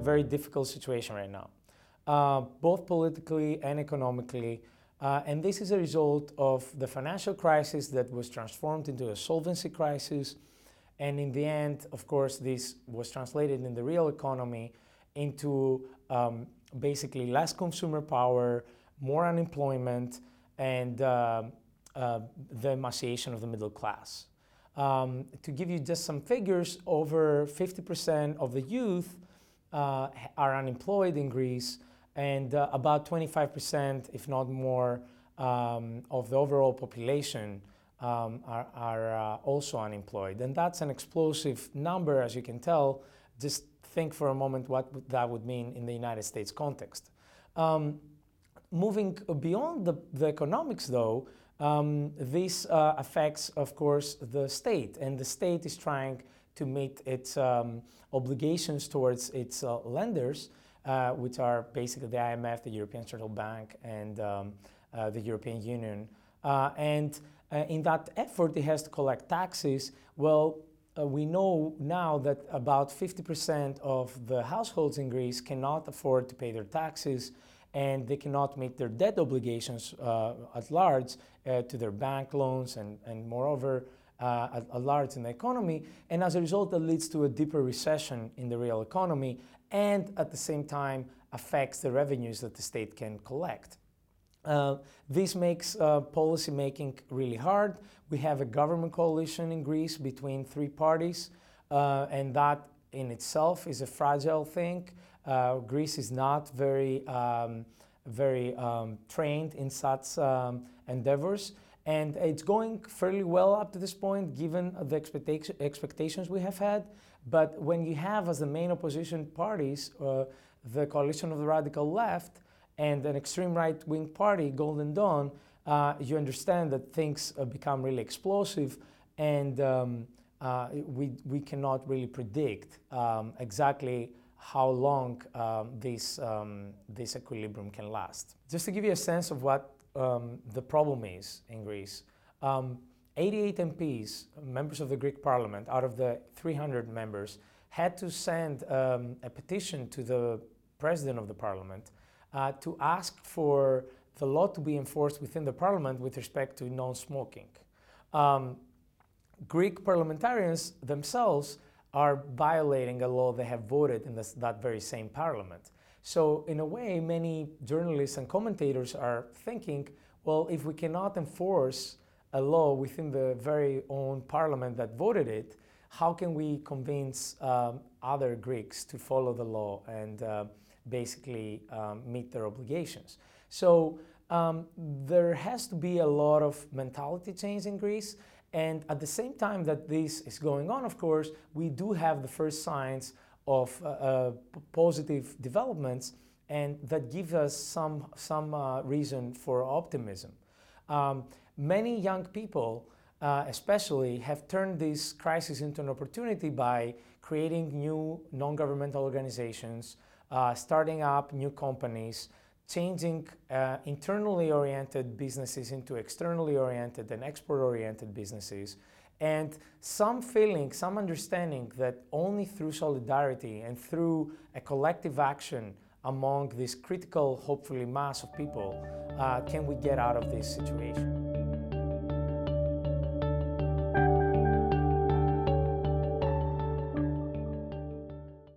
very difficult situation right now, uh, both politically and economically. Uh, and this is a result of the financial crisis that was transformed into a solvency crisis. And in the end, of course, this was translated in the real economy into um, basically less consumer power, more unemployment, and uh, uh, the emaciation of the middle class. Um, to give you just some figures, over 50% of the youth uh, are unemployed in Greece, and uh, about 25%, if not more, um, of the overall population um, are, are uh, also unemployed. And that's an explosive number, as you can tell. Just think for a moment what that would mean in the United States context. Um, moving beyond the, the economics, though, um, this uh, affects, of course, the state, and the state is trying to meet its um, obligations towards its uh, lenders, uh, which are basically the IMF, the European Central Bank, and um, uh, the European Union. Uh, and uh, in that effort, it has to collect taxes. Well, we know now that about 50% of the households in Greece cannot afford to pay their taxes and they cannot meet their debt obligations uh, at large uh, to their bank loans and, and moreover uh, at, large in the economy. And as a result, that leads to a deeper recession in the real economy and at the same time affects the revenues that the state can collect. Uh, this makes uh, policy making really hard. We have a government coalition in Greece between three parties, uh, and that in itself is a fragile thing. Uh, Greece is not very, um, very um, trained in such um, endeavors. And it's going fairly well up to this point, given the expectation, expectations we have had. But when you have as the main opposition parties uh, the coalition of the radical left and an extreme right wing party, Golden Dawn, uh, you understand that things uh, become really explosive and um, uh, we, we cannot really predict um, exactly how long um, this, um, this equilibrium can last. Just to give you a sense of what um, the problem is in Greece, um, 88 MPs, members of the Greek parliament, out of the 300 members, had to send um, a petition to the president of the parliament uh, to ask for the law to be enforced within the parliament with respect to non smoking. Greek parliamentarians themselves are violating a law they have voted in this, that very same parliament. So, in a way, many journalists and commentators are thinking well, if we cannot enforce a law within the very own parliament that voted it, how can we convince um, other Greeks to follow the law and uh, basically um, meet their obligations? So, um, there has to be a lot of mentality change in Greece. And at the same time that this is going on, of course, we do have the first signs of uh, uh, positive developments, and that gives us some, some uh, reason for optimism. Um, many young people, uh, especially, have turned this crisis into an opportunity by creating new non governmental organizations, uh, starting up new companies, changing uh, internally oriented businesses into externally oriented and export oriented businesses, and some feeling, some understanding that only through solidarity and through a collective action among this critical, hopefully, mass of people uh, can we get out of this situation.